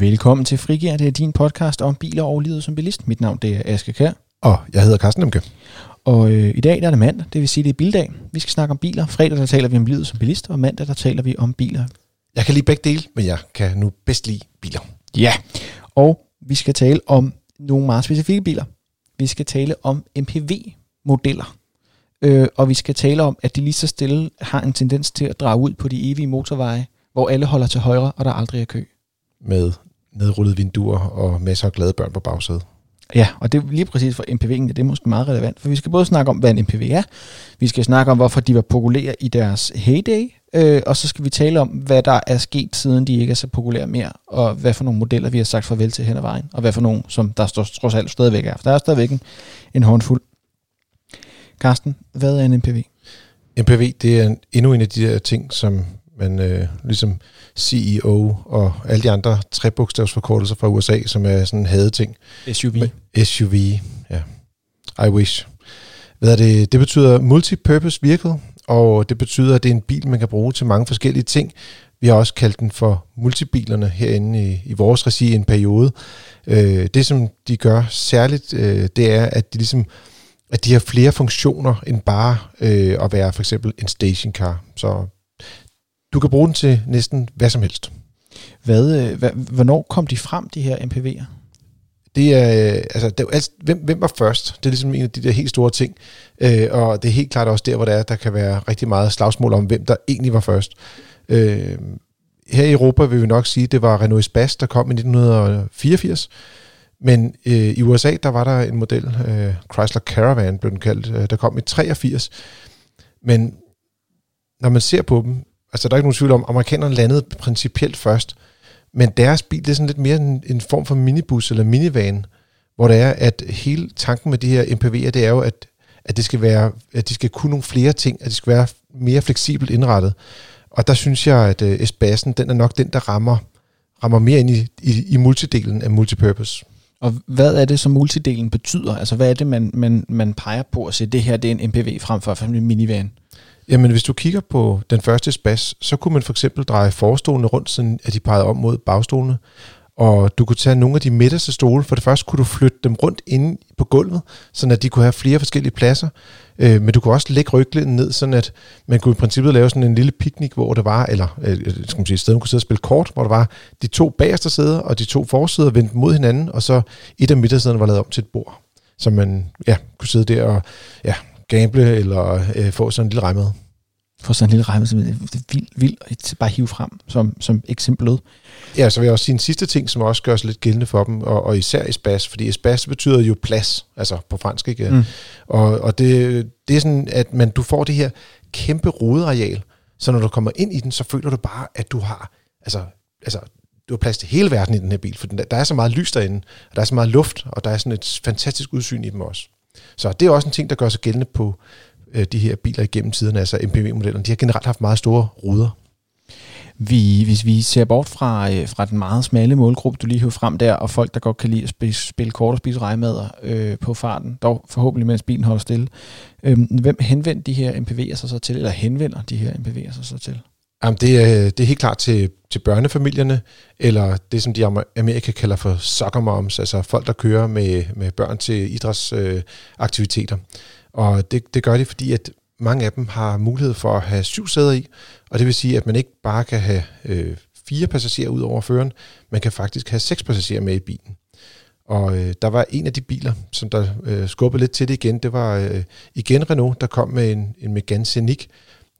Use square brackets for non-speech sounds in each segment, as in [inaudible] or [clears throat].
Velkommen til Frigær, det er din podcast om biler og livet som bilist. Mit navn det er Aske Kær. Og jeg hedder Carsten Lemke. Og øh, i dag der er det mandag, det vil sige det er bildag. Vi skal snakke om biler. Fredag der taler vi om livet som bilist, og mandag der taler vi om biler. Jeg kan lide begge dele, men jeg kan nu bedst lide biler. Ja, og vi skal tale om nogle meget specifikke biler. Vi skal tale om MPV-modeller. Øh, og vi skal tale om, at de lige så stille har en tendens til at drage ud på de evige motorveje, hvor alle holder til højre, og der aldrig er kø. Med nedrullede vinduer og masser af glade børn på bagsædet. Ja, og det er lige præcis for MPV'en, det er måske meget relevant, for vi skal både snakke om, hvad en MPV er, vi skal snakke om, hvorfor de var populære i deres heyday, øh, og så skal vi tale om, hvad der er sket, siden de ikke er så populære mere, og hvad for nogle modeller, vi har sagt farvel til hen ad vejen, og hvad for nogle, som der står, trods alt stadigvæk er. For der er stadigvæk en, en håndfuld. Carsten, hvad er en MPV? MPV, det er en, endnu en af de der ting, som man øh, ligesom CEO og alle de andre trebogstavsforkortelser fra USA, som er sådan en hadeting. SUV. SUV, ja. I wish. Hvad er det? Det betyder multipurpose vehicle, og det betyder, at det er en bil, man kan bruge til mange forskellige ting. Vi har også kaldt den for multibilerne herinde i, i vores regi i en periode. Øh, det, som de gør særligt, øh, det er, at de ligesom at de har flere funktioner end bare øh, at være for eksempel en stationcar. Så du kan bruge den til næsten hvad som helst. Hvad, øh, hvad, hvornår kom de frem, de her MPV'er? Det er, øh, altså, det er, altså hvem, hvem var først? Det er ligesom en af de der helt store ting. Øh, og det er helt klart også der, hvor der, er, der kan være rigtig meget slagsmål om, hvem der egentlig var først. Øh, her i Europa vil vi nok sige, at det var Renault Espace, der kom i 1984. Men øh, i USA, der var der en model, øh, Chrysler Caravan blev den kaldt, øh, der kom i 83. Men når man ser på dem, altså der er ikke nogen tvivl om, amerikanerne landede principielt først, men deres bil det er sådan lidt mere en, en form for minibus eller minivan, hvor det er, at hele tanken med de her MPV'er, det er jo, at, at, det skal være, at de skal kunne nogle flere ting, at de skal være mere fleksibelt indrettet. Og der synes jeg, at øh, uh, Espasen, den er nok den, der rammer, rammer mere ind i, i, i multidelen af multipurpose. Og hvad er det, som multidelen betyder? Altså hvad er det, man, man, man peger på at sige, det her det er en MPV frem for en minivan? Jamen, hvis du kigger på den første spas, så kunne man for eksempel dreje forstolene rundt, så at de pegede om mod bagstolene. Og du kunne tage nogle af de midterste stole. For det første kunne du flytte dem rundt inde på gulvet, så at de kunne have flere forskellige pladser. Øh, men du kunne også lægge ryglænden ned, sådan at man kunne i princippet lave sådan en lille piknik, hvor det var, eller øh, øh, skal man sige, et sted, man kunne sidde og spille kort, hvor der var de to bagerste sæder og de to forsæder vendt mod hinanden, og så et af midtersæderne var lavet om til et bord, så man ja, kunne sidde der og ja, gamble eller øh, få sådan en lille regnmad. Få sådan en lille regnmad, som er vildt, vildt at bare hive frem som, som eksempel. Ja, så vil jeg også sige en sidste ting, som også gør sig lidt gældende for dem, og, og især spas, fordi spas betyder jo plads, altså på fransk, ikke? Mm. Og, og det, det er sådan, at man, du får det her kæmpe rodeareal, så når du kommer ind i den, så føler du bare, at du har, altså, altså du har plads til hele verden i den her bil, for der er så meget lys derinde, og der er så meget luft, og der er sådan et fantastisk udsyn i dem også. Så det er også en ting, der gør sig gældende på øh, de her biler igennem tiden, altså MPV-modellerne. De har generelt haft meget store ruder. Vi, hvis vi ser bort fra, øh, fra den meget smalle målgruppe, du lige har frem der, og folk, der godt kan lide at spille, spille kort og spise rejmader øh, på farten, dog forhåbentlig mens bilen holder stille. Øh, hvem henvender de her MPV'er sig så til, eller henvender de her MPV'er sig så til? Jamen, det, er, det er helt klart til, til børnefamilierne, eller det, som de Amerika kalder for soccer moms, altså folk, der kører med, med børn til idrætsaktiviteter. Øh, og det, det gør de, fordi at mange af dem har mulighed for at have syv sæder i, og det vil sige, at man ikke bare kan have øh, fire passagerer ud over føreren, man kan faktisk have seks passagerer med i bilen. Og øh, der var en af de biler, som der øh, skubbede lidt til det igen, det var øh, igen Renault, der kom med en, en Megane Scenic,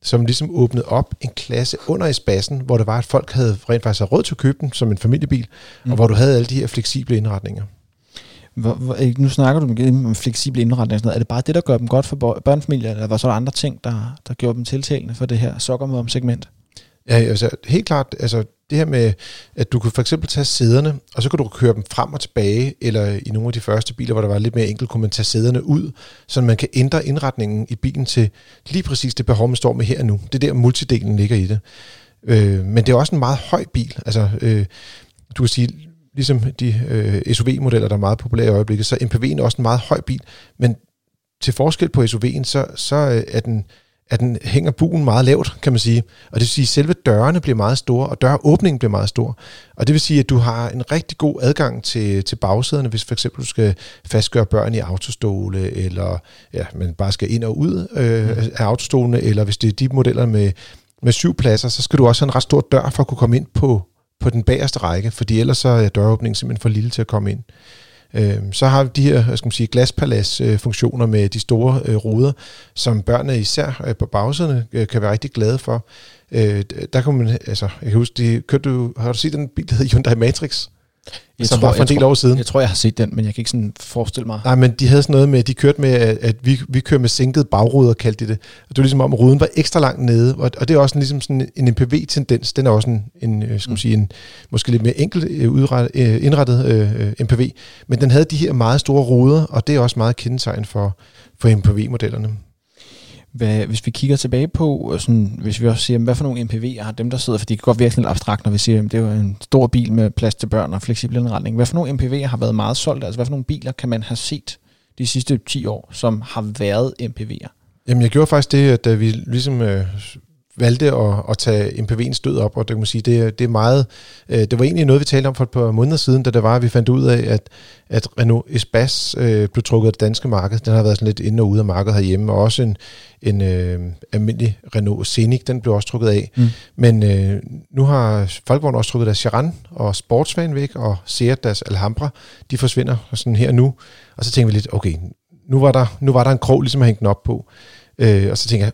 som ligesom åbnede op en klasse under Espassen, hvor det var, at folk havde rent faktisk råd til at købe den som en familiebil, mm. og hvor du havde alle de her fleksible indretninger. Hvor, hvor, nu snakker du om fleksible indretninger. Sådan noget. Er det bare det, der gør dem godt for børnefamilier, eller var så der andre ting, der, der gjorde dem tiltalende for det her sokkermom-segment? Ja, altså helt klart, altså det her med, at du kunne for eksempel tage sæderne, og så kunne du køre dem frem og tilbage, eller i nogle af de første biler, hvor der var lidt mere enkelt, kunne man tage sæderne ud, så man kan ændre indretningen i bilen til lige præcis det behov, man står med her og nu. Det er der multidelen ligger i det. Øh, men det er også en meget høj bil. Altså, øh, du kan sige, ligesom de øh, SUV-modeller, der er meget populære i øjeblikket, så MPV'en er også en meget høj bil, men til forskel på SUV'en, så, så øh, er, den, at den hænger buen meget lavt, kan man sige. Og det vil sige, at selve dørene bliver meget store, og døråbningen bliver meget stor. Og det vil sige, at du har en rigtig god adgang til, til bagsæderne, hvis for eksempel du skal fastgøre børn i autostole, eller ja, man bare skal ind og ud øh, mm. af autostolene, eller hvis det er de modeller med, med syv pladser, så skal du også have en ret stor dør for at kunne komme ind på, på den bagerste række, fordi ellers så er døråbningen simpelthen for lille til at komme ind. Øh, så har vi de her hvad skal man sige, glaspalads-funktioner med de store øh, ruder, som børnene især øh, på bagsæderne øh, kan være rigtig glade for. Øh, der kan man, altså, jeg kan huske, de, kørte du, har du set den bil, der hedder Hyundai Matrix? Jeg som tror, var for en del jeg tror, år siden. Jeg tror, jeg har set den, men jeg kan ikke sådan forestille mig. Nej, men de havde sådan noget med, de kørte med, at at vi, vi kører med sænket bagruder, kaldte de det. Og det var ligesom om, at ruden var ekstra langt nede, og, og det er også en, ligesom sådan en MPV-tendens. Den er også en, en øh, skal man sige, en måske lidt mere enkelt øh, udret, øh, indrettet øh, MPV, men den havde de her meget store ruder, og det er også meget kendetegn for, for MPV-modellerne. Hvad, hvis vi kigger tilbage på, sådan, hvis vi også siger, hvad for nogle MPV'er har dem, der sidder, for det kan godt virke lidt abstrakt, når vi siger, at det er en stor bil med plads til børn og fleksibel indretning. Hvad for nogle MPV'er har været meget solgt? Altså hvad for nogle biler kan man have set de sidste 10 år, som har været MPV'er? Jamen, jeg gjorde faktisk det, at da vi ligesom øh, valgte at, at tage MPV'ens stød op, og det kan man sige, det, det er meget, øh, det var egentlig noget, vi talte om for et par måneder siden, da det var, at vi fandt ud af, at, at Renault Espace øh, blev trukket af det danske marked. Den har været sådan lidt inde og ude af markedet herhjemme, og også en, en øh, almindelig Renault Scenic, den blev også trukket af. Mm. Men øh, nu har Folkevogn også trukket deres Charan og Sportsvan væk, og Seat deres Alhambra, de forsvinder sådan her nu. Og så tænker vi lidt, okay, nu var der, nu var der en krog ligesom at hænge den op på. Øh, og så tænker jeg,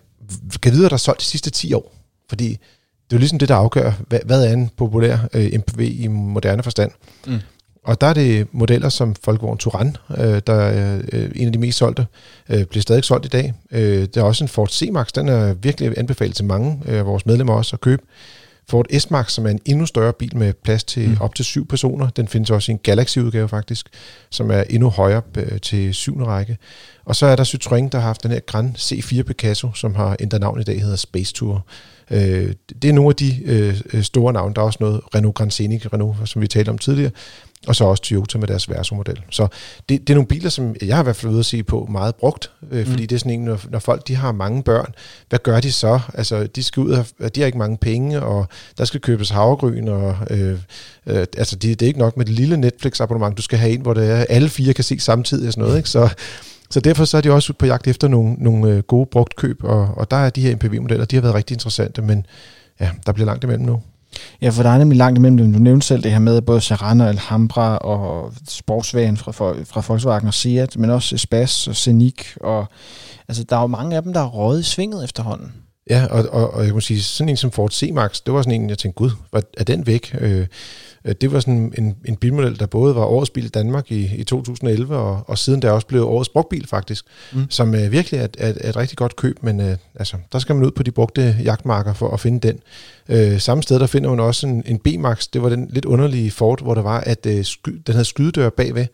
kan vide, at der er solgt de sidste 10 år? Fordi det er jo ligesom det, der afgør, hvad, hvad er en populær øh, MPV i moderne forstand. Mm. Og der er det modeller som Volkswagen Touran, øh, der er øh, en af de mest solgte, øh, bliver stadig solgt i dag. Øh, der er også en Ford C-Max, den er virkelig anbefalet til mange af vores medlemmer også at købe. Ford S-Max, som er en endnu større bil med plads til mm. op til syv personer. Den findes også i en Galaxy-udgave faktisk, som er endnu højere øh, til syvende række. Og så er der Citroën, der har haft den her Grand C4 Picasso, som har ændret navn i dag, hedder Space Tour. Øh, det er nogle af de øh, store navne. Der er også noget Renault Grand Scenic, Renault, som vi talte om tidligere, og så også Toyota med deres Verso-model. Så det, det er nogle biler, som jeg har i hvert fald ude at se på meget brugt, øh, fordi mm. det er sådan en, når, når folk de har mange børn, hvad gør de så? Altså, de skal ud af, de har ikke mange penge, og der skal købes havregryn, og øh, øh, altså, det, det er ikke nok med det lille Netflix-abonnement, du skal have en, hvor det er, alle fire kan se samtidig og sådan noget, ikke? Så, så derfor så er de også på jagt efter nogle, nogle gode gode brugtkøb, og, og der er de her MPV-modeller, de har været rigtig interessante, men ja, der bliver langt imellem nu. Ja, for der er nemlig langt imellem dem. Du nævnte selv det her med både Serrano, Alhambra og Sportswagen fra, fra Volkswagen og Seat, men også Spas og Scenic. Og, altså, der er jo mange af dem, der er røget i svinget efterhånden. Ja, og, og, og jeg må sige, sådan en som Ford C-Max, det var sådan en, jeg tænkte, gud, er den væk? Øh, det var sådan en, en bilmodel, der både var årets bil i Danmark i, i 2011, og, og siden der også blev årets brugtbil faktisk, mm. som øh, virkelig er, er, er et rigtig godt køb, men øh, altså, der skal man ud på de brugte jagtmarker for at finde den. Øh, samme sted, der finder man også en, en B-Max, det var den lidt underlige Ford, hvor der var, at øh, sky, den havde skydedør bagved,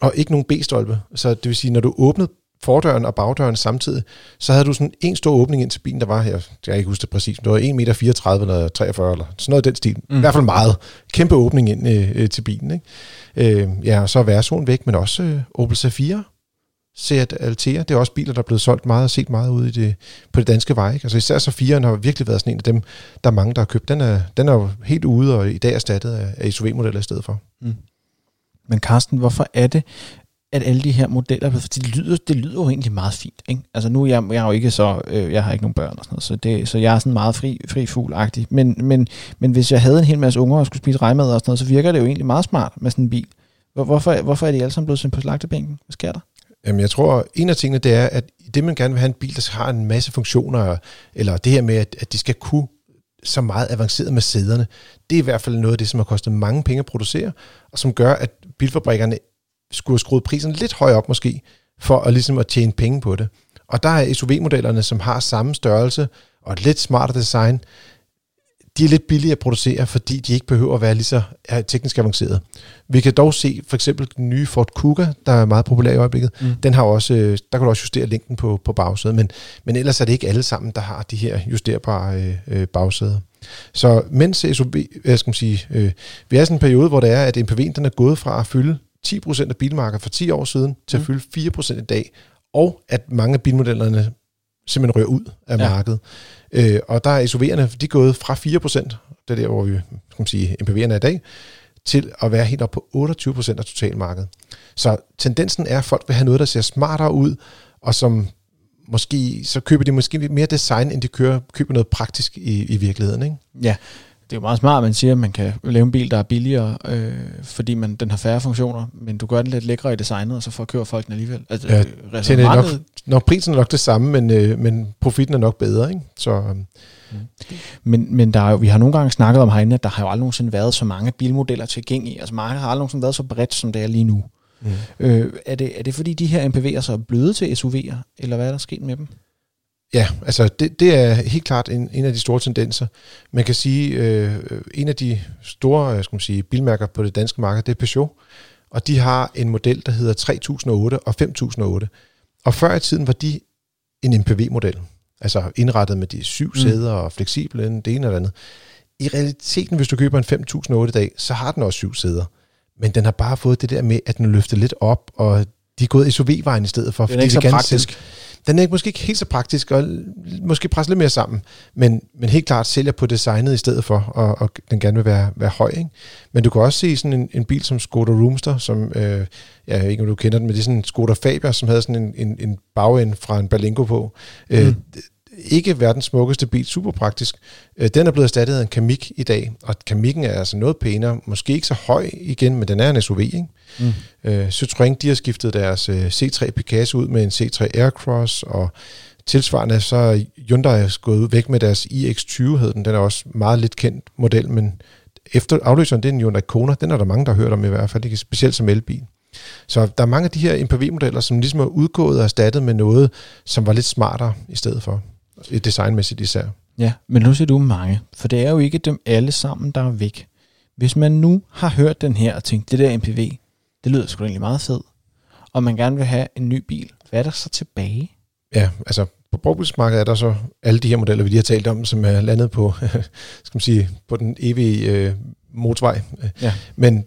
og ikke nogen B-stolpe. Så det vil sige, når du åbnede fordøren og bagdøren samtidig, så havde du sådan en stor åbning ind til bilen, der var her, jeg kan ikke huske det præcis, det var 1,34 meter eller 43 eller sådan noget den stil. Mm. I hvert fald meget. Kæmpe åbning ind øh, til bilen. Ikke? Øh, ja, så er Versoen væk, men også øh, Opel Zafira, Seat Altea, det er også biler, der er blevet solgt meget og set meget ud i det, på det danske vej. Ikke? Altså især Zafiren har virkelig været sådan en af dem, der er mange, der har købt. Den er, den er jo helt ude og i dag erstattet af, af SUV-modeller i stedet for. Mm. Men Carsten, hvorfor er det, at alle de her modeller, for det lyder, det lyder jo egentlig meget fint. Ikke? Altså nu er jeg, jeg er jo ikke så, øh, jeg har ikke nogen børn og sådan noget, så, det, så jeg er sådan meget fri, fri fuglagtig. Men, men, men hvis jeg havde en hel masse unger og skulle spise rejmad og sådan noget, så virker det jo egentlig meget smart med sådan en bil. Hvor, hvorfor, hvorfor er de alle sammen blevet sendt på slagtebænken? Hvad sker der? Jamen jeg tror, en af tingene det er, at det man gerne vil have en bil, der har en masse funktioner, eller det her med, at, at de skal kunne så meget avanceret med sæderne, det er i hvert fald noget af det, som har kostet mange penge at producere, og som gør, at bilfabrikkerne skulle have skruet prisen lidt højere op måske, for at, ligesom at tjene penge på det. Og der er SUV-modellerne, som har samme størrelse og et lidt smartere design, de er lidt billige at producere, fordi de ikke behøver at være lige så teknisk avanceret. Vi kan dog se for eksempel den nye Ford Kuga, der er meget populær i øjeblikket. Mm. Den har også, øh, der kan du også justere længden på, på bagsædet, men, men ellers er det ikke alle sammen, der har de her justerbare øh, øh bagsæder. Så mens SUV, jeg skal sige, øh, vi er i sådan en periode, hvor det er, at MPV'en den er gået fra at fylde 10% af bilmarkedet for 10 år siden til at mm. fylde 4% i dag, og at mange af bilmodellerne simpelthen ryger ud af ja. markedet. Øh, og der er SUV'erne, de er gået fra 4%, det er der, hvor vi skal man sige, MPV'erne er i dag, til at være helt op på 28% af totalmarkedet. Så tendensen er, at folk vil have noget, der ser smartere ud, og som måske, så køber de måske mere design, end de kører, køber noget praktisk i, i virkeligheden. Ikke? Ja, det er jo meget smart, at man siger, at man kan lave en bil, der er billigere, øh, fordi man, den har færre funktioner, men du gør den lidt lækre i designet, og så får kører folk den alligevel. Altså, ja, det er nok, nok, prisen er nok det samme, men, øh, men profitten er nok bedre. Ikke? Så, øh. Mm. Men, men der er jo, vi har nogle gange snakket om herinde, at der har jo aldrig nogensinde været så mange bilmodeller tilgængelige. Altså markedet har aldrig nogensinde været så bredt, som det er lige nu. Mm. Øh, er, det, er det fordi de her MPV'er så er bløde til SUV'er, eller hvad er der sket med dem? Ja, altså det, det er helt klart en, en af de store tendenser. Man kan sige, øh, en af de store skal man sige, bilmærker på det danske marked, det er Peugeot, og de har en model, der hedder 3008 og 5008. Og før i tiden var de en MPV-model, altså indrettet med de syv mm. sæder og fleksible, det ene eller andet. I realiteten, hvis du køber en 5008 i dag, så har den også syv sæder. Men den har bare fået det der med, at den løfter lidt op, og de er gået SUV-vejen i stedet for. Det er ikke så praktisk. Selv, den er måske ikke helt så praktisk, og måske presser lidt mere sammen, men, men helt klart sælger på designet i stedet for, og, og den gerne vil være, være høj. Ikke? Men du kan også se sådan en, en bil som Skoda Roomster, som, øh, jeg ved ikke om du kender den, men det er sådan en Skoda Fabia, som havde sådan en, en, en bagend fra en Berlingo på. Øh, mm. Øh, ikke verdens smukkeste bil, super praktisk. Øh, den er blevet erstattet af en Kamik i dag, og Kamikken er altså noget pænere, måske ikke så høj igen, men den er en SUV. Ikke? Mm. Uh, Citroën, de har skiftet deres uh, C3 Picasso ud med en C3 Aircross, og tilsvarende så er Hyundai gået væk med deres iX20, hed den. Den er også meget lidt kendt model, men efter afløseren, det er en Hyundai Kona, den er der mange, der har hørt om i hvert fald, ikke? specielt som elbil. Så der er mange af de her MPV-modeller, som ligesom er udgået og erstattet med noget, som var lidt smartere i stedet for designmæssigt især. Ja, men nu siger du mange, for det er jo ikke dem alle sammen, der er væk. Hvis man nu har hørt den her og tænkt, det der MPV, det lyder sgu egentlig meget fedt, og man gerne vil have en ny bil, hvad er der så tilbage? Ja, altså på brugbilsmarkedet er der så alle de her modeller, vi lige har talt om, som er landet på, [laughs] skal man sige, på den evige øh, motorvej. Ja. Men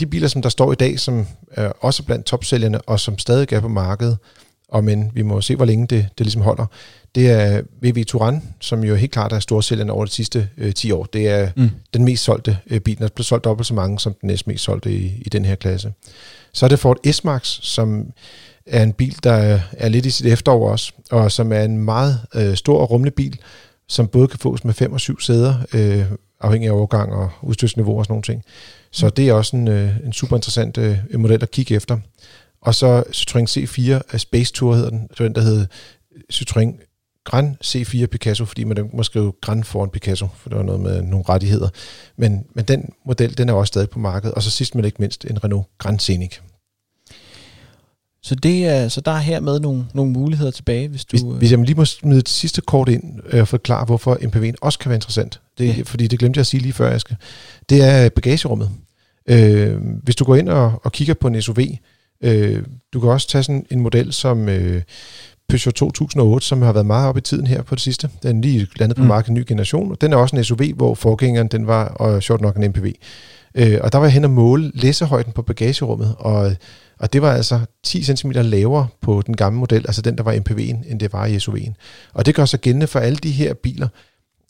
de biler, som der står i dag, som er også blandt topsælgerne, og som stadig er på markedet, og men vi må se, hvor længe det, det ligesom holder, det er VW Touran, som jo helt klart er storsælgende over de sidste øh, 10 år. Det er mm. den mest solgte øh, bil. Den er solgt dobbelt så mange som den næst mest solgte i, i den her klasse. Så er det Ford S-Max, som er en bil, der er lidt i sit efterår også, og som er en meget øh, stor og rummelig bil, som både kan fås med 5 og 7 sæder, øh, afhængig af overgang og udstyrsniveau og sådan nogle ting. Så det er også en, øh, en super interessant øh, model at kigge efter. Og så Citroën C4 Space Tour hedder den, den der hedder Citroën Grand C4 Picasso, fordi man må skrive Grand foran Picasso, for det var noget med nogle rettigheder. Men, men den model, den er også stadig på markedet. Og så sidst men ikke mindst, en Renault Grand Scenic. Så, det er, så der er hermed nogle, nogle muligheder tilbage, hvis du... Hvis, hvis jeg lige må smide et sidste kort ind og øh, forklare, hvorfor MPV'en også kan være interessant. Det, ja. Fordi det glemte jeg at sige lige før, skal. Det er bagagerummet. Øh, hvis du går ind og, og kigger på en SUV, øh, du kan også tage sådan en model som øh, Peugeot 2008, som har været meget op i tiden her på det sidste. Den er lige landet på mm. markedet, en ny generation. Og den er også en SUV, hvor forgængeren den var og short nok en MPV. Øh, og der var jeg hen og måle læsehøjden på bagagerummet, og, og det var altså 10 cm lavere på den gamle model, altså den, der var MPV'en, end det var i SUV'en. Og det gør sig gældende for alle de her biler,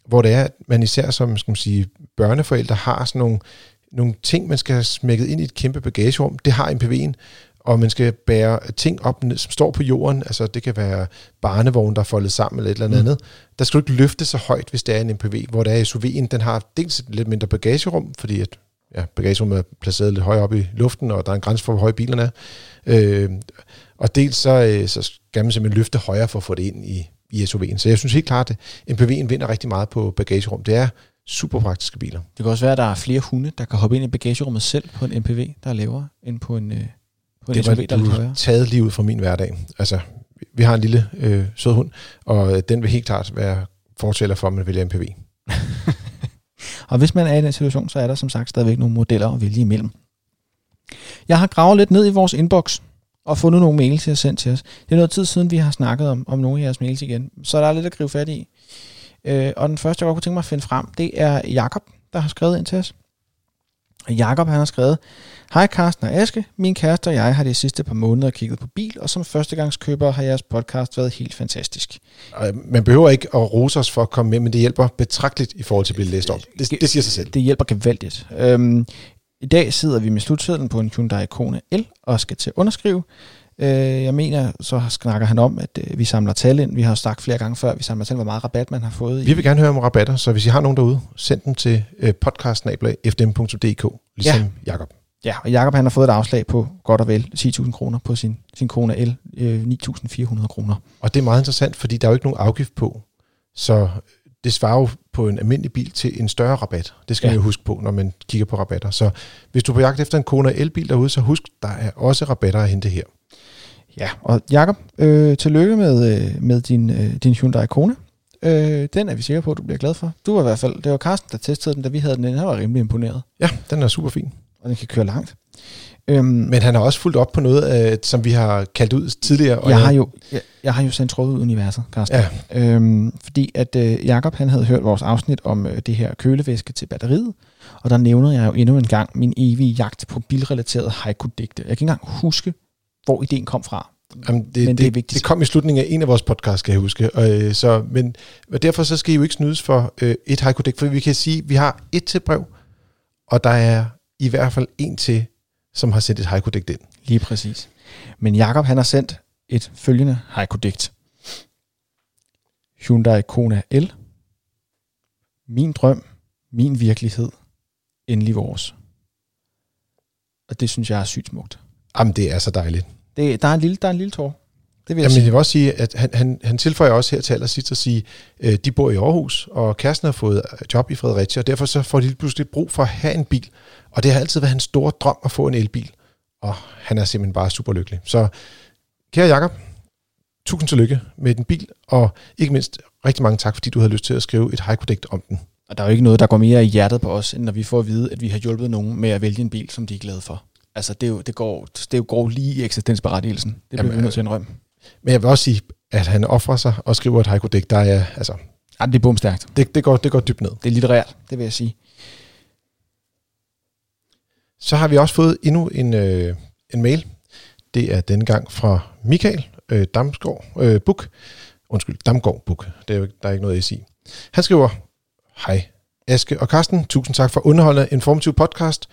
hvor det er, at man især som skal man sige, børneforældre har sådan nogle, nogle ting, man skal have smækket ind i et kæmpe bagagerum. Det har MPV'en, og man skal bære ting op, som står på jorden, altså det kan være barnevogn, der er foldet sammen eller et eller andet mm. andet, der skal du ikke løfte så højt, hvis det er en MPV, hvor det er SUV'en, den har dels et lidt mindre bagagerum, fordi at, ja, bagagerummet er placeret lidt højere op i luften, og der er en grænse for, hvor høje bilerne er. Øh, og dels så, øh, så skal man simpelthen løfte højere for at få det ind i, i SUV'en. Så jeg synes helt klart, at MPV'en vinder rigtig meget på bagagerum. Det er super praktiske biler. Det kan også være, at der er flere hunde, der kan hoppe ind i bagagerummet selv på en MPV, der er lavere end på en, øh, det var du taget lige ud fra min hverdag. Altså, vi har en lille øh, sød hund, og den vil helt klart være fortæller for, at man vælger MPV. [laughs] og hvis man er i den situation, så er der som sagt stadigvæk nogle modeller at vælge imellem. Jeg har gravet lidt ned i vores inbox og fundet nogle mails til at sende til os. Det er noget tid siden, vi har snakket om, om nogle af jeres mails igen, så der er lidt at gribe fat i. Øh, og den første, jeg godt kunne tænke mig at finde frem, det er Jakob, der har skrevet ind til os. Jakob han har skrevet, Hej Carsten og Aske, min kæreste og jeg har de sidste par måneder kigget på bil, og som førstegangskøber har jeres podcast været helt fantastisk. Man behøver ikke at rose os for at komme med, men det hjælper betragteligt i forhold til at blive læst op. Det, det siger sig selv. Det hjælper gevaldigt. Øhm, I dag sidder vi med slutsedlen på en Hyundai Kona L og skal til at underskrive. Øh, jeg mener, så snakker han om, at øh, vi samler tal ind. Vi har jo sagt flere gange før, at vi samler tal, hvor meget rabat man har fået. Vi vil gerne høre om rabatter, så hvis I har nogen derude, send dem til øh, podcastnabla.fdm.dk, ligesom ja. Jakob. Ja, og Jakob han har fået et afslag på godt og vel 10.000 kroner på sin, sin Kona L, øh, 9.400 kroner. Og det er meget interessant, fordi der er jo ikke nogen afgift på, så det svarer jo på en almindelig bil til en større rabat. Det skal ja. man jo huske på, når man kigger på rabatter. Så hvis du er på jagt efter en Kona L-bil derude, så husk, der er også rabatter at hente her. Ja, og Jakob, øh, tillykke med, øh, med din, øh, din Hyundai Kona. Øh, den er vi sikre på, at du bliver glad for. Du var i hvert fald, det var Carsten, der testede den, da vi havde den. Den var rimelig imponeret, Ja, den er super fin. og den kan køre langt. Øhm, Men han har også fulgt op på noget, øh, som vi har kaldt ud tidligere. Og jeg, har jo, jeg, jeg har jo sendt tråd ud i universet, Carsten. Ja, Øhm, fordi at øh, Jakob han havde hørt vores afsnit om øh, det her kølevæske til batteriet, og der nævner jeg jo endnu en gang min evige jagt på bilrelaterede haiku-digte. Jeg kan ikke engang huske, hvor ideen kom fra. Jamen, det, Men det, det er vigtigt. det kom i slutningen af en af vores podcasts, skal jeg huske. Og, øh, så, men og derfor så skal I jo ikke snydes for øh, et haiku for vi kan sige, at vi har et til brev, og der er i hvert fald en til, som har sendt et haiku ind. Lige præcis. Men Jakob han har sendt et følgende haiku-digt. Hyundai Kona L. Min drøm, min virkelighed, endelig vores. Og det synes jeg er sygt smukt. Jamen, det er så dejligt. Det, der, er en lille, der er en lille tår. Det vil jeg Jamen, sige. jeg vil også sige, at han, han, han tilføjer også her til allersidst at sige, øh, de bor i Aarhus, og kæresten har fået job i Fredericia, og derfor så får de lige pludselig brug for at have en bil. Og det har altid været hans store drøm at få en elbil. Og han er simpelthen bare super lykkelig. Så kære Jakob, tusind tillykke med din bil, og ikke mindst rigtig mange tak, fordi du havde lyst til at skrive et haiku om den. Og der er jo ikke noget, der går mere i hjertet på os, end når vi får at vide, at vi har hjulpet nogen med at vælge en bil, som de er glade for. Altså, det, er jo, det, går, det går lige i eksistensberettigelsen. Det bliver Jamen, vi nødt til at indrømme. Men jeg vil også sige, at han offrer sig og skriver et haiku der er, altså, Ja, det er bumstærkt. det, det, går, det går dybt ned. Det er litterært, det vil jeg sige. Så har vi også fået endnu en, øh, en mail. Det er denne gang fra Michael øh, Damsgaard øh, Buk. Undskyld, Damgaard Buk. Det er jo, der er ikke noget at sige. Han skriver, Hej Aske og Karsten, tusind tak for underholdende informativ podcast.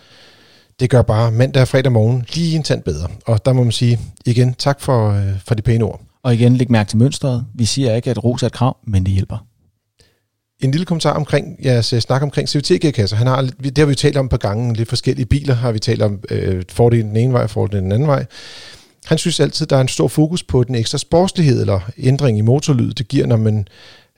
Det gør bare mandag og fredag morgen lige en tand bedre. Og der må man sige igen, tak for, øh, for de pæne ord. Og igen, læg mærke til mønstret. Vi siger ikke, at ros er et krav, men det hjælper. En lille kommentar omkring jeres snak omkring CVT-gearkasser. Han har, det har vi jo talt om på gangen. Lidt forskellige biler har vi talt om øh, fordelen den ene vej og fordelen den anden vej. Han synes altid, der er en stor fokus på den ekstra sportslighed eller ændring i motorlyd, det giver, når, man,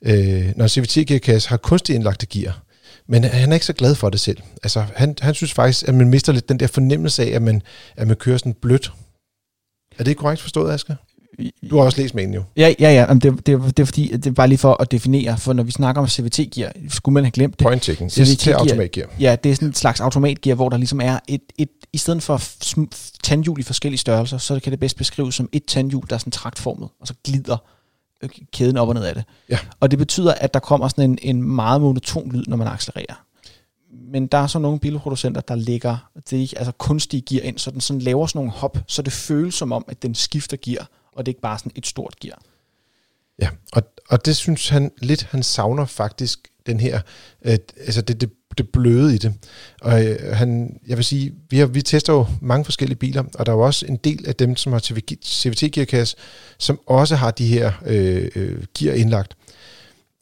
øh, når CVT-gearkasse har kunstigt indlagte gear. Men han er ikke så glad for det selv. Altså, han, han synes faktisk, at man mister lidt den der fornemmelse af, at man, at man kører sådan blødt. Er det korrekt forstået, Asger? Du har også læst mailen jo. Ja, ja, ja. Det, det, det er fordi, det er bare lige for at definere, for når vi snakker om CVT-gear, skulle man have glemt det. Point checking. CVT Yes, til gear. automatgear. Ja, det er sådan et slags automatgear, hvor der ligesom er et, et i stedet for tandhjul i forskellige størrelser, så kan det bedst beskrives som et tandhjul, der er sådan traktformet, og så glider kæden op og ned af det. Ja. Og det betyder, at der kommer sådan en, en meget monoton lyd, når man accelererer. Men der er så nogle bilproducenter, der lægger det ikke, altså kunstige gear ind, så den sådan laver sådan nogle hop, så det føles som om, at den skifter gear, og det er ikke bare sådan et stort gear. Ja, og, og det synes han lidt, han savner faktisk den her, øh, altså det, det, det bløde i det. Og øh, han, jeg vil sige, vi, har, vi tester jo mange forskellige biler, og der er jo også en del af dem, som har CVT-gearkasse, som også har de her øh, øh, gear indlagt.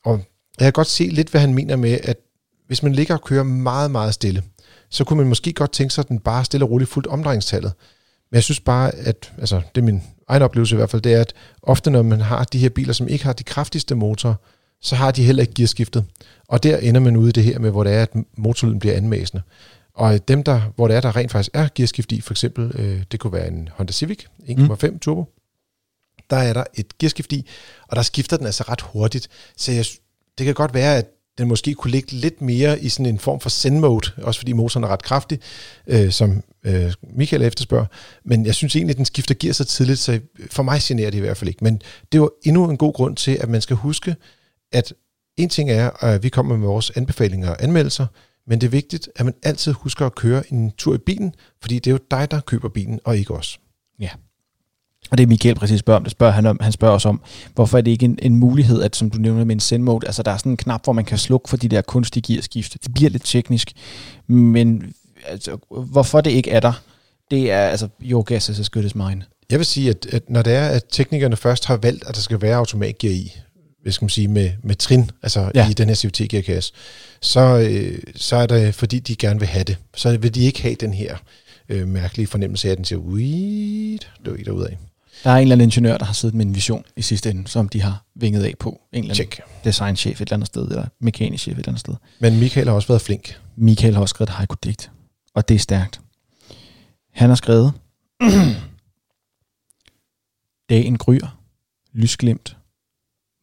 Og jeg kan godt se lidt, hvad han mener med, at hvis man ligger og kører meget, meget stille, så kunne man måske godt tænke sig, at den bare stille og roligt fuldt omdrejningstallet. Men jeg synes bare, at, altså det er min egen oplevelse i hvert fald, det er, at ofte når man har de her biler, som ikke har de kraftigste motorer, så har de heller ikke gearskiftet. Og der ender man ude i det her med, hvor det er, at motorlyden bliver anmæsende. Og dem, der, hvor det er, der rent faktisk er gearskift i, for eksempel, øh, det kunne være en Honda Civic 1.5 mm. turbo, der er der et gearskift i, og der skifter den altså ret hurtigt. Så jeg, det kan godt være, at den måske kunne ligge lidt mere i sådan en form for send-mode, også fordi motoren er ret kraftig, øh, som øh, Michael efterspørger. Men jeg synes egentlig, at den skifter gear så tidligt, så for mig generer det i hvert fald ikke. Men det var endnu en god grund til, at man skal huske, at en ting er, at vi kommer med vores anbefalinger og anmeldelser, Men det er vigtigt, at man altid husker at køre en tur i bilen, fordi det er jo dig, der køber bilen, og ikke os. Og det er Michael præcis spørger om. Det spørger han om. Han spørger os om, hvorfor er det ikke en, en mulighed, at som du nævner med en send mode, altså der er sådan en knap, hvor man kan slukke for de der kunstige gearskifte. Det bliver lidt teknisk, men altså, hvorfor det ikke er der, det er altså, your guess is as good as mine. Jeg vil sige, at, at når det er, at teknikerne først har valgt, at der skal være automatgear i, hvad skal man sige, med, med trin, altså ja. I den her CVT-gearkasse, så, øh, så er det, fordi de gerne vil have det. Så vil de ikke have den her øh, mærkelige fornemmelse af, at den siger, det er ikke derudad. Der er en eller anden ingeniør, der har siddet med en vision i sidste ende, som de har vinget af på. En eller anden designchef et eller andet sted, eller mekanisk chef et eller andet sted. Men Michael har også været flink. Michael har også skrevet et haiku-digt, og det er stærkt. Han har skrevet, [clears throat] Dagen gryer, lysglimt,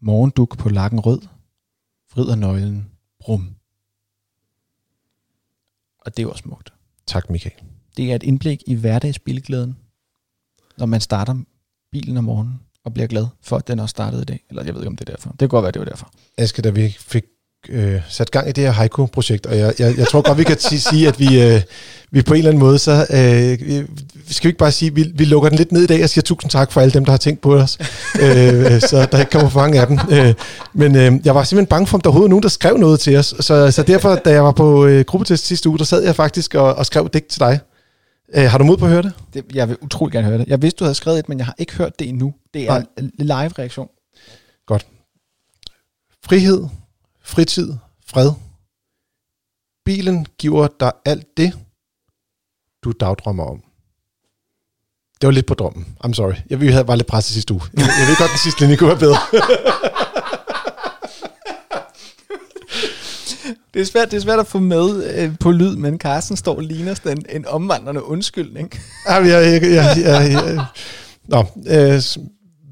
morgenduk på lakken rød, vrider nøglen, brum. Og det er også smukt. Tak, Michael. Det er et indblik i hverdagsbilglæden, når man starter bilen om morgenen og bliver glad for, at den også startede i dag. Eller jeg ved ikke, om det er derfor. Det kan godt være, det var derfor. Aske, da vi fik øh, sat gang i det her haiku-projekt, og jeg, jeg, jeg tror godt, vi kan sige, at vi, øh, vi på en eller anden måde, så øh, vi- skal vi ikke bare sige, at vi, vi lukker den lidt ned i dag og siger tusind tak for alle dem, der har tænkt på os, øh, så der ikke kommer for mange af dem. Øh, men øh, jeg var simpelthen bange for, om der overhovedet er nogen, der skrev noget til os, så, så derfor, da jeg var på øh, gruppetest sidste uge, der sad jeg faktisk og, og skrev et digt til dig. Øh, har du mod på at høre det? Det, jeg vil utrolig gerne høre det. Jeg vidste, du havde skrevet et, men jeg har ikke hørt det endnu. Det er en live-reaktion. Frihed, fritid, fred. Bilen giver dig alt det, du dagdrømmer om. Det var lidt på drømmen. I'm sorry. Jeg vi havde bare lidt presset sidste uge. Jeg, jeg ved godt, den sidste linje kunne være bedre. [laughs] Det er svært, det er svært at få med øh, på lyd, men Carsten står ligner sådan en, en omvandrende undskyldning. Jamen, jeg, jeg, jeg, jeg, jeg, Nå, øh,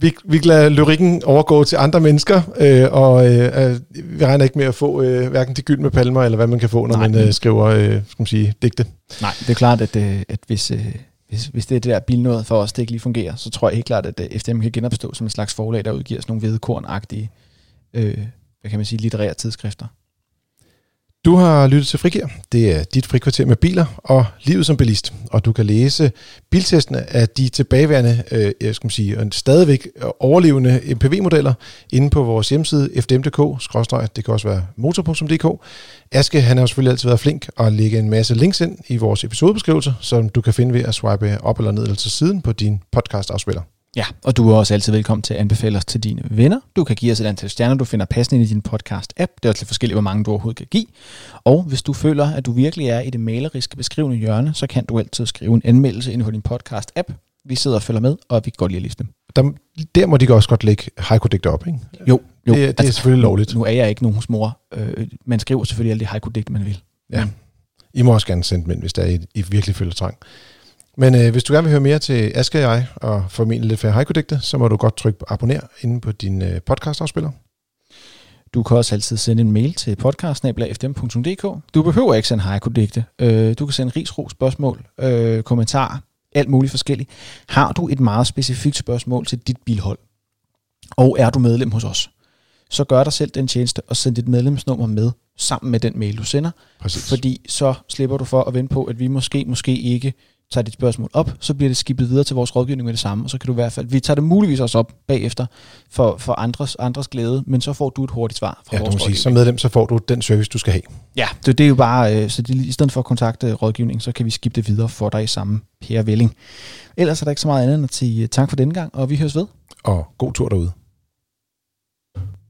vi, vi lader lyrikken overgå til andre mennesker, øh, og øh, øh, vi regner ikke med at få øh, hverken de gyldne palmer, eller hvad man kan få, når Nej. man øh, skriver øh, skal man sige, digte. Nej, det er klart, at, øh, at hvis, øh, hvis, hvis det er det der bilnået for os, det ikke lige fungerer, så tror jeg helt klart, at øh, FDM kan genopstå som en slags forlag, der udgiver sådan nogle hvedekorn-agtige, øh, hvad kan man sige, litterære tidsskrifter. Du har lyttet til Frigir. Det er dit frikvarter med biler og livet som bilist. Og du kan læse biltestene af de tilbageværende, øh, jeg skal sige, og stadigvæk overlevende MPV-modeller inde på vores hjemmeside fdm.dk, skråstreg, det kan også være motor.dk. Aske, han har jo selvfølgelig altid været flink at lægge en masse links ind i vores episodebeskrivelse, som du kan finde ved at swipe op eller ned eller til siden på din podcast-afspiller. Ja, og du er også altid velkommen til at anbefale os til dine venner. Du kan give os et antal stjerner, du finder passende i din podcast-app. Det er også lidt forskelligt, hvor mange du overhovedet kan give. Og hvis du føler, at du virkelig er i det maleriske beskrivende hjørne, så kan du altid skrive en anmeldelse inden for din podcast-app. Vi sidder og følger med, og vi kan godt lide at læse dem. Der, der må de også godt lægge haiku-digter op, ikke? Jo, jo. Det, det er selvfølgelig lovligt. Nu er jeg ikke nogen mor. Øh, man skriver selvfølgelig alle de haiku-digte, man vil. Ja. I må også gerne sende dem ind, hvis der er, I virkelig føler trang. Men øh, hvis du gerne vil høre mere til Aske og jeg, og formentlig lidt flere haiku så må du godt trykke på abonner inde på din øh, podcast-afspiller. Du kan også altid sende en mail til podcast.fdm.dk. Du behøver ikke sende haiku-digte. Øh, du kan sende ris, ro, spørgsmål, øh, kommentarer, alt muligt forskelligt. Har du et meget specifikt spørgsmål til dit bilhold, og er du medlem hos os, så gør dig selv den tjeneste og send dit medlemsnummer med sammen med den mail, du sender. Præcis. Fordi så slipper du for at vente på, at vi måske, måske ikke tager dit spørgsmål op, så bliver det skibet videre til vores rådgivning med det samme, og så kan du i hvert fald, vi tager det muligvis også op bagefter for, for andres, andres glæde, men så får du et hurtigt svar fra Ja, du vores må sige, som medlem, så får du den service, du skal have. Ja, det, det er jo bare, øh, så det, i stedet for at kontakte rådgivning, så kan vi skifte det videre for dig i samme pære vælling. Ellers er der ikke så meget andet end at sige øh, tak for denne gang, og vi høres ved. Og god tur derude.